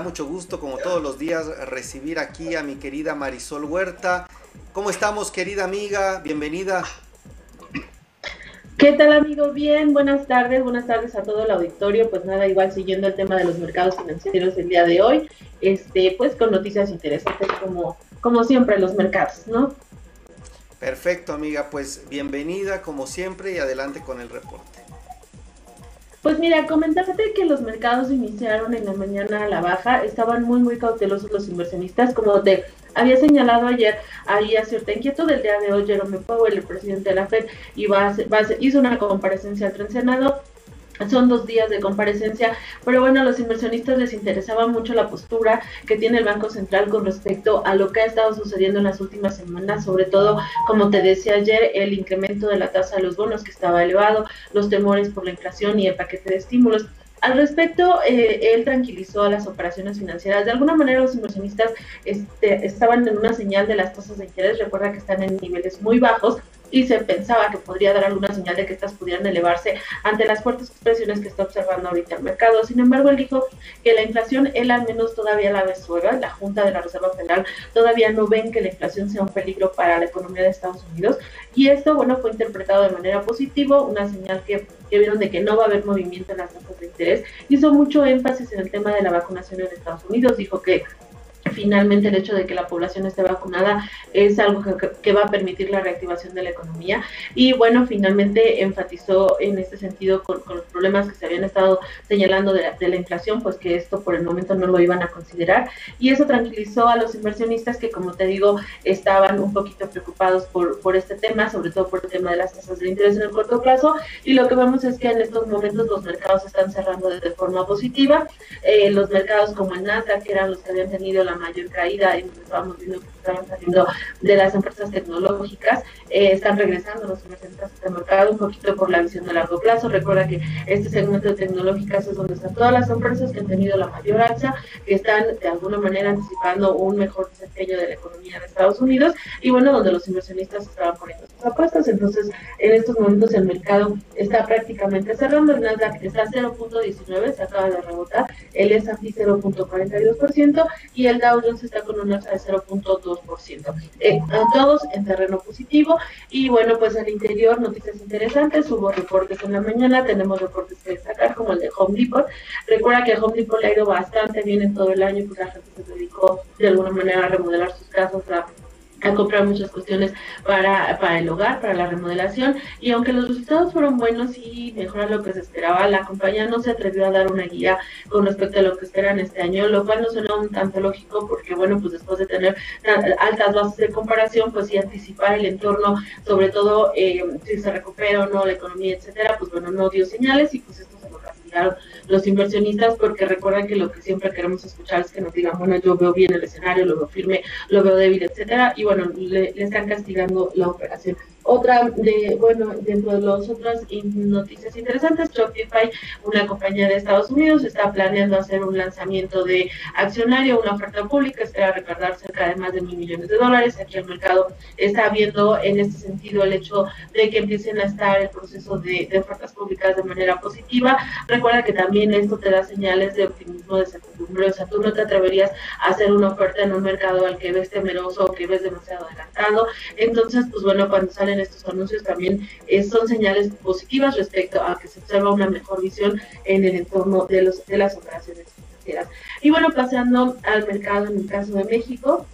da mucho gusto, como todos los días, recibir aquí a mi querida Marisol Huerta. ¿Cómo estamos, querida amiga? Bienvenida. ¿Qué tal, amigo? Bien, buenas tardes, buenas tardes a todo el auditorio. Pues nada, igual siguiendo el tema de los mercados financieros el día de hoy, este, pues con noticias interesantes como, como siempre los mercados, ¿no? Perfecto, amiga, pues bienvenida como siempre y adelante con el reporte. Pues mira, comentarte que los mercados iniciaron en la mañana a la baja, estaban muy muy cautelosos los inversionistas, como te había señalado ayer, había cierta inquietud del día de hoy, Jerome Powell, el presidente de la Fed, iba a hizo una comparecencia al Senado son dos días de comparecencia, pero bueno, a los inversionistas les interesaba mucho la postura que tiene el Banco Central con respecto a lo que ha estado sucediendo en las últimas semanas, sobre todo, como te decía ayer, el incremento de la tasa de los bonos que estaba elevado, los temores por la inflación y el paquete de estímulos. Al respecto, eh, él tranquilizó a las operaciones financieras. De alguna manera, los inversionistas este, estaban en una señal de las tasas de interés. Recuerda que están en niveles muy bajos y se pensaba que podría dar alguna señal de que estas pudieran elevarse ante las fuertes presiones que está observando ahorita el mercado. Sin embargo, él dijo que la inflación, él al menos todavía la ve la Junta de la Reserva Federal todavía no ven que la inflación sea un peligro para la economía de Estados Unidos y esto, bueno, fue interpretado de manera positiva, una señal que, que vieron de que no va a haber movimiento en las tasas de interés. Hizo mucho énfasis en el tema de la vacunación en Estados Unidos, dijo que finalmente el hecho de que la población esté vacunada es algo que, va a permitir la reactivación de la economía. Y bueno, finalmente enfatizó en este sentido con, los problemas que se habían estado señalando de la, inflación, pues que esto por el momento no lo iban a considerar. Y eso tranquilizó a los inversionistas que, como te digo, estaban un poquito preocupados por, este tema, sobre todo por el tema de las tasas de interés en el corto plazo. Y lo que vemos es que en estos momentos los mercados están cerrando de forma positiva. Eh, los mercados como el Nasdaq, que eran los que habían tenido la mayor caída y estábamos viendo que estaban saliendo de las empresas tecnológicas, eh, están regresando los inversionistas al mercado un poquito por la visión de largo plazo. Recuerda que este segmento de tecnológicas es donde están todas las empresas que han tenido la mayor alza, que están de alguna manera anticipando un mejor desempeño de la economía de Estados Unidos y bueno, donde los inversionistas estaban poniendo sus apuestas. Entonces, en estos momentos el mercado está prácticamente cerrando. El Nasdaq está a 0.19, se acaba de rebotar, el S&P 0.42% y el Dow Jones está con una alza de 0.2%. Eh, todos en terreno positivo y bueno, pues al interior noticias interesantes, hubo reportes en la mañana, tenemos reportes que destacar como el de Home Depot. Recuerda que Home Depot le ha ido bastante bien en todo el año, pues la gente se dedicó de alguna manera a remodelar sus casas, a a comprar muchas cuestiones para, para el hogar, para la remodelación, y aunque los resultados fueron buenos y mejor a lo que se esperaba, la compañía no se atrevió a dar una guía con respecto a lo que esperan este año, lo cual no suena un tanto lógico porque, bueno, pues después de tener altas bases de comparación, pues sí anticipar el entorno, sobre todo eh, si se recupera o no la economía, etcétera, pues bueno, no dio señales y pues esto castigaron los inversionistas porque recuerden que lo que siempre queremos escuchar es que nos digan, bueno, yo veo bien el escenario, lo veo firme, lo veo débil, etcétera, y bueno, le están castigando la operación. Otra de, bueno, dentro de las otras noticias interesantes, Shopify, una compañía de Estados Unidos, está planeando hacer un lanzamiento de accionario, una oferta pública, espera recaudar cerca de más de mil millones de dólares. Aquí el mercado está viendo en este sentido el hecho de que empiecen a estar el proceso de, de ofertas públicas de manera positiva. Recuerda que también esto te da señales de optimismo, de certidumbre, o sea, tú no te atreverías a hacer una oferta en un mercado al que ves temeroso o que ves demasiado adelantado. Entonces, pues bueno, cuando estos anuncios también eh, son señales positivas respecto a que se observa una mejor visión en el entorno de, los, de las operaciones financieras. Y bueno, pasando al mercado en el caso de México,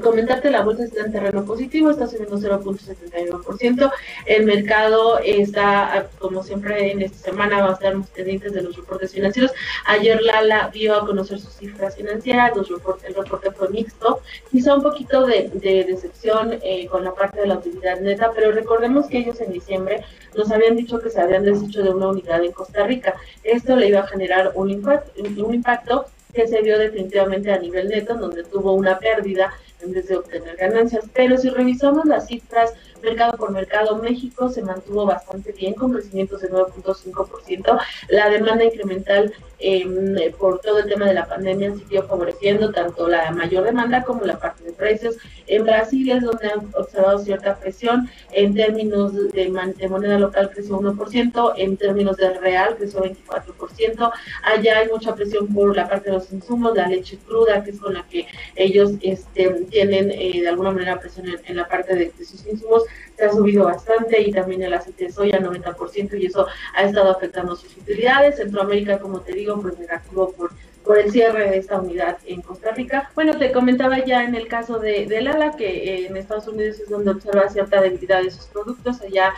comentarte, la bolsa está en terreno positivo, está subiendo 0.79%. El mercado está, como siempre en esta semana, va a estar pendientes de los reportes financieros. Ayer Lala dio a conocer sus cifras financieras, los reportes, el reporte fue mixto, quizá un poquito de, decepción eh, con la parte de la utilidad neta, pero recordemos que ellos en diciembre nos habían dicho que se habían deshecho de una unidad en Costa Rica. Esto le iba a generar un impacto, un impacto que se vio definitivamente a nivel neto, donde tuvo una pérdida en vez de obtener ganancias. Pero si revisamos las cifras mercado por mercado, México se mantuvo bastante bien con crecimientos de 9.5%. La demanda incremental em, por todo el tema de la pandemia siguió favoreciendo tanto la mayor demanda como la parte de precios. En Brasil es donde han observado cierta presión. En términos de, moneda local creció 1%, en términos de real creció 24%. Allá hay mucha presión por la parte de los insumos, la leche cruda, que es con la que ellos este, tienen eh, de alguna manera presión en, la parte de, de sus insumos se ha subido bastante y también el aceite de soya 90% y eso ha estado afectando sus utilidades. Centroamérica, como te digo, pues negativo por por el cierre de esta unidad en Costa Rica. Bueno, te comentaba ya en el caso de, de Lala que eh, en Estados Unidos es donde observa cierta debilidad de sus productos. Allá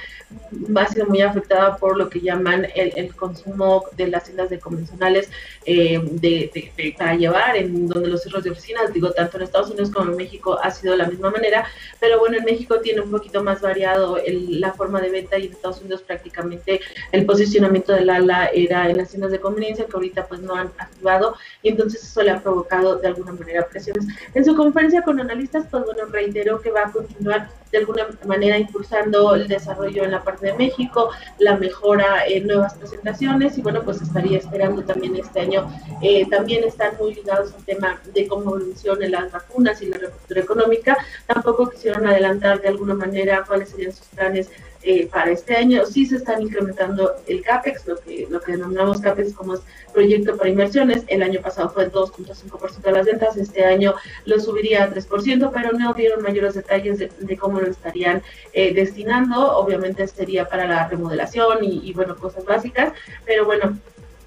ha sido muy afectada por lo que llaman el, el consumo de las tiendas de convencionales eh, de, para llevar, en donde los cierres de oficinas, digo, tanto en Estados Unidos como en México ha sido de la misma manera, pero bueno, en México tiene un poquito más variado la forma de venta y en Estados Unidos prácticamente el posicionamiento de Lala era en las tiendas de conveniencia que ahorita pues no han activado y entonces eso le ha provocado de alguna manera presiones. En su conferencia con analistas, pues bueno, reiteró que va a continuar de alguna manera impulsando el desarrollo en la parte de México, la mejora en nuevas presentaciones y bueno, pues estaría esperando también este año. Eh, también están muy ligados al tema de cómo evolucionan las vacunas y la reapertura económica. Tampoco quisieron adelantar de alguna manera cuáles serían sus planes eh, para este año sí se están incrementando el CAPEX, lo que, lo que denominamos CAPEX como es proyecto para inversiones. El año pasado fue 2.5% de las ventas, este año lo subiría a 3%, pero no dieron mayores detalles de, cómo lo estarían eh, destinando. Obviamente sería para la remodelación y, bueno, cosas básicas, pero bueno,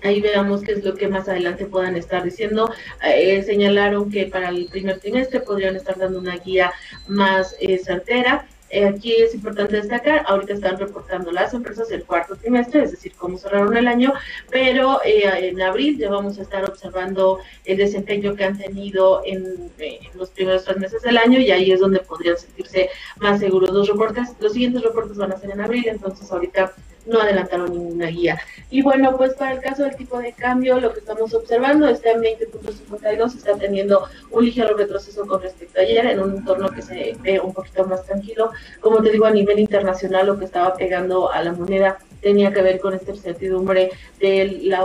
Ahí veamos qué es lo que más adelante puedan estar diciendo. Eh, señalaron que para el primer trimestre podrían estar dando una guía más certera. Eh, aquí es importante destacar, ahorita están reportando las empresas el cuarto trimestre, es decir, cómo cerraron el año, pero eh, en abril ya vamos a estar observando el desempeño que han tenido en, los primeros tres meses del año y ahí es donde podrían sentirse más seguros los reportes. Los siguientes reportes van a ser en abril, entonces ahorita no adelantaron ninguna guía. Y bueno, pues para el caso del tipo de cambio, lo que estamos observando está en 20.52, está teniendo un ligero retroceso con respecto a ayer, en un entorno que se ve un poquito más tranquilo. Como te digo, a nivel internacional, lo que estaba pegando a la moneda tenía que ver con esta incertidumbre del,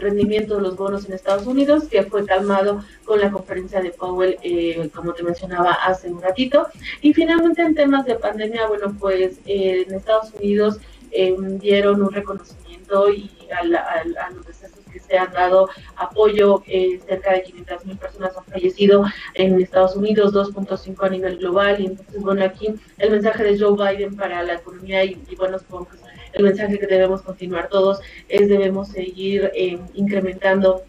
rendimiento de los bonos en Estados Unidos, que fue calmado con la conferencia de Powell, eh, como te mencionaba hace un ratito. Y finalmente en temas de pandemia, bueno, pues eh, en Estados Unidos eh, dieron un reconocimiento y a, los decesos que se han dado apoyo, eh, cerca de 500 mil personas han fallecido en Estados Unidos, 2.5 a nivel global, y entonces, bueno, aquí el mensaje de Joe Biden para la economía y, bueno, supongo que el mensaje que debemos continuar todos es debemos seguir eh, incrementando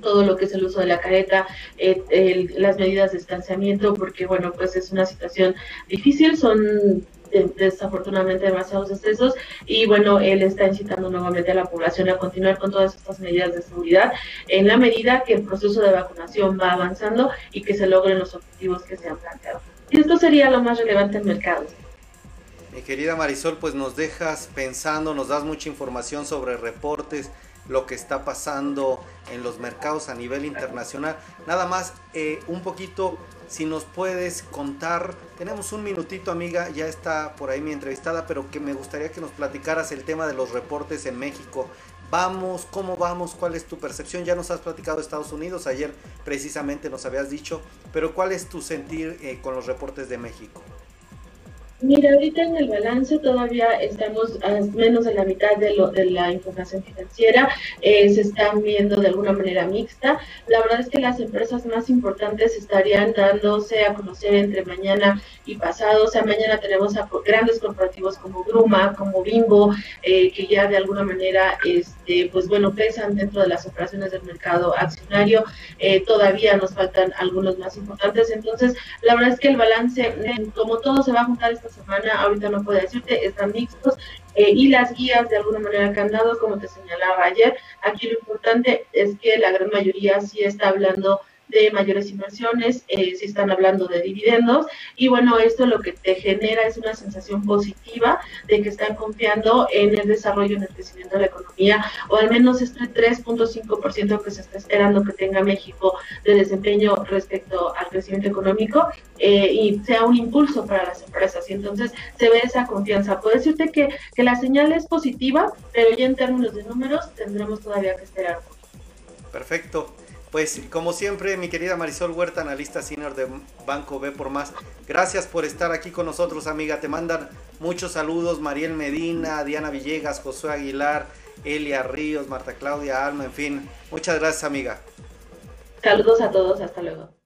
todo lo que es el uso de la careta, eh, las medidas de distanciamiento, porque bueno, pues es una situación difícil, son desafortunadamente demasiados excesos y bueno, él está incitando nuevamente a la población a continuar con todas estas medidas de seguridad en la medida que el proceso de vacunación va avanzando y que se logren los objetivos que se han planteado. Y esto sería lo más relevante en mercados. Mi querida Marisol, pues nos dejas pensando, nos das mucha información sobre reportes, lo que está pasando en los mercados a nivel internacional. Nada más, eh, un poquito si nos puedes contar, tenemos un minutito amiga, ya está por ahí mi entrevistada, pero que me gustaría que nos platicaras el tema de los reportes en México. Vamos, ¿cómo vamos? ¿Cuál es tu percepción? Ya nos has platicado de Estados Unidos, ayer precisamente nos habías dicho, pero ¿cuál es tu sentir eh, con los reportes de México? Mira, ahorita en el balance todavía estamos a menos de la mitad de, lo, de la información financiera, eh, se están viendo de alguna manera mixta. La verdad es que las empresas más importantes estarían dándose a conocer entre mañana y pasado. O sea, mañana tenemos a grandes corporativos como Gruma, como Bimbo, eh, que ya de alguna manera, este, pues bueno, pesan dentro de las operaciones del mercado accionario. Eh, todavía nos faltan algunos más importantes. Entonces, la verdad es que el balance, como todo se va a juntar esta semana, ahorita no puedo decirte, están mixtos. Eh, y las guías de alguna manera han dado, como te señalaba ayer, aquí lo importante es que la gran mayoría sí está hablando de mayores inversiones, eh, si están hablando de dividendos, y bueno, esto lo que te genera es una sensación positiva de que están confiando en el desarrollo, en el crecimiento de la economía, o al menos este 3.5% que se está esperando que tenga México de desempeño respecto al crecimiento económico, eh, y sea un impulso para las empresas. Y entonces se ve esa confianza. Puedo decirte que, que la señal es positiva, pero ya en términos de números tendremos todavía que esperar. Perfecto. Pues como siempre, mi querida Marisol Huerta, analista senior de Banco B por Más, gracias por estar aquí con nosotros, amiga. Te mandan muchos saludos, Mariel Medina, Diana Villegas, Josué Aguilar, Elia Ríos, Marta Claudia Alma, en fin. Muchas gracias, amiga. Saludos a todos, hasta luego.